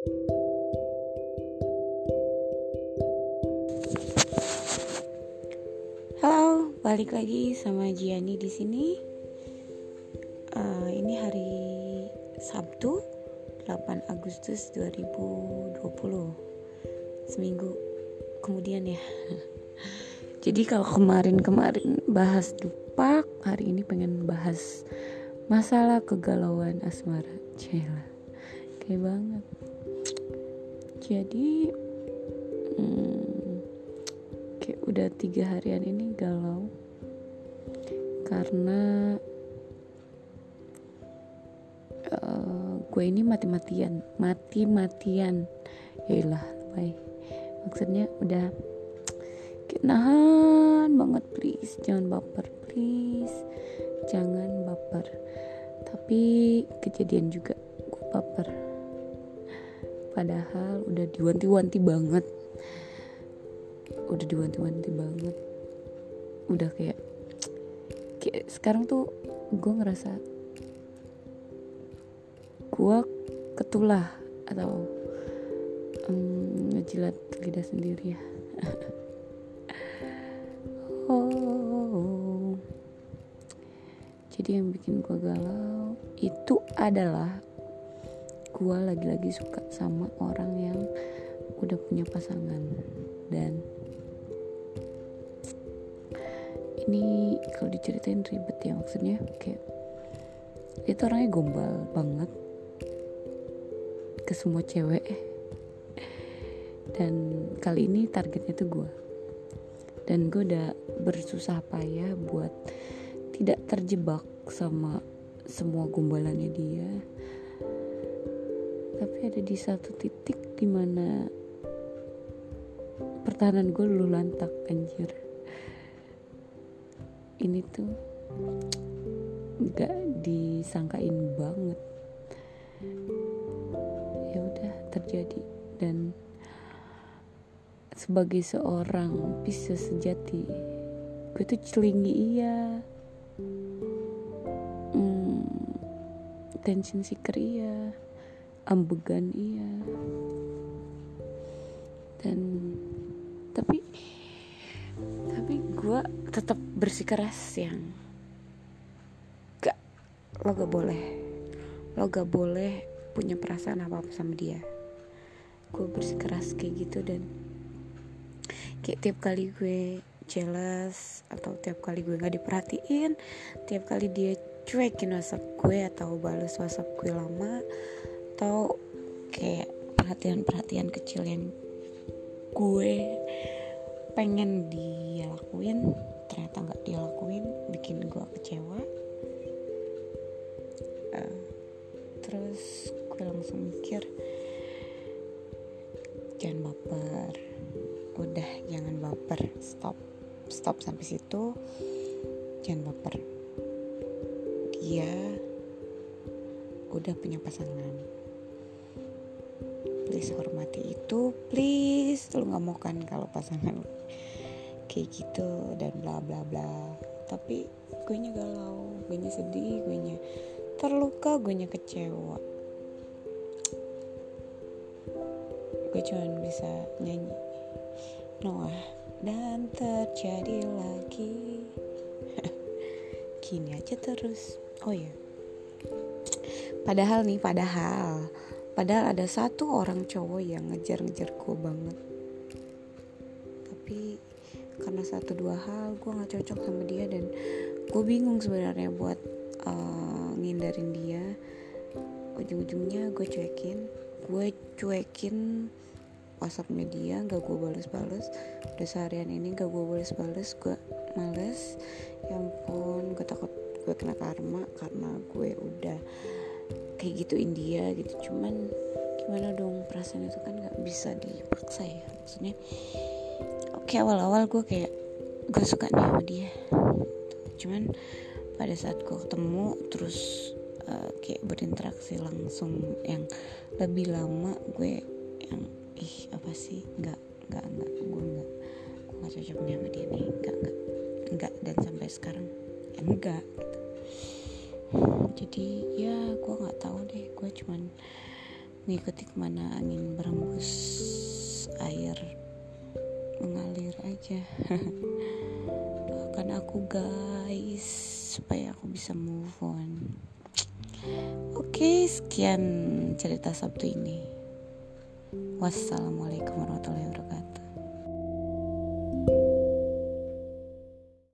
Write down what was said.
Halo, balik lagi sama Giani di sini. Uh, ini hari Sabtu, 8 Agustus 2020. Seminggu kemudian ya. Jadi kalau kemarin-kemarin bahas dupak, hari ini pengen bahas masalah kegalauan asmara. Cila, kayak banget. Jadi, hmm, kayak udah tiga harian ini galau. Karena uh, gue ini mati-matian mati-matian. Yalah baik maksudnya udah kayak nahan banget please. Jangan baper please. Jangan baper. Tapi kejadian juga padahal udah diwanti-wanti banget. Udah diwanti-wanti banget. Udah kayak kayak sekarang tuh gue ngerasa gue ketulah atau um, ngejilat lidah sendiri ya. Oh. Jadi yang bikin gue galau itu adalah gue lagi-lagi suka sama orang yang udah punya pasangan. Dan ini kalau diceritain ribet ya maksudnya kayak itu orangnya gombal banget ke semua cewek. Dan kali ini targetnya tuh gue dan gue udah bersusah payah buat tidak terjebak sama semua gombalannya dia tapi ada di satu titik di mana pertahanan gue luluh lantak anjir. Ini tuh nggak disangkain banget. Ya udah terjadi. Dan sebagai seorang bisa sejati gue tuh celingi iya. Hmm, tension seeker iya ambegan iya. Dan tapi tapi gue tetap bersikeras yang gak lo gak boleh lo gak boleh punya perasaan apa apa sama dia. Gue bersikeras kayak gitu dan kayak tiap kali gue jealous atau tiap kali gue nggak diperhatiin tiap kali dia cuekin whatsapp gue atau balas whatsapp gue lama atau kayak perhatian-perhatian kecil yang gue pengen dia lakuin ternyata nggak dia lakuin bikin gue kecewa. Uh, terus gue langsung mikir jangan baper. Udah jangan baper. Stop. Stop sampai situ. Jangan baper. Dia udah punya pasangan please hormati itu please lu nggak mau kan kalau pasangan kayak gitu dan bla bla bla. Tapi gue nya galau gue nya sedih gue nya terluka gue nya kecewa. Gue cuma bisa nyanyi Noah dan terjadi lagi. Gini aja terus. Oh ya padahal nih padahal padahal ada satu orang cowok yang ngejar-ngejar gue banget. Tapi karena satu dua hal gue nggak cocok sama dia dan gue bingung sebenarnya buat uh, ngindarin dia. Ujung-ujungnya gue cuekin gue cuekin whatsappnya dia nggak gue balas-balas udah seharian ini gak gue balas-balas gue males. Ya ampun gue takut gue kena karma karena gue udah kayak gituin dia gitu. Cuman gimana dong perasaan itu kan nggak bisa dipaksa ya. Maksudnya oke awal-awal gue kayak gue suka nih sama dia. Cuman pada saat gue ketemu terus uh, kayak berinteraksi langsung yang lebih lama gue yang ih apa sih? Nggak nggak nggak gue nggak gue nggak cocok nih sama dia nih. Nggak nggak nggak. Dan sampai sekarang ya enggak gitu jadi ya gue nggak tahu deh. Gue cuman ngikuti ke mana angin berembus air mengalir aja. Doakan aku guys supaya aku bisa move on. Oke sekian cerita Sabtu ini. Wassalamualaikum warahmatullahi wabarakatuh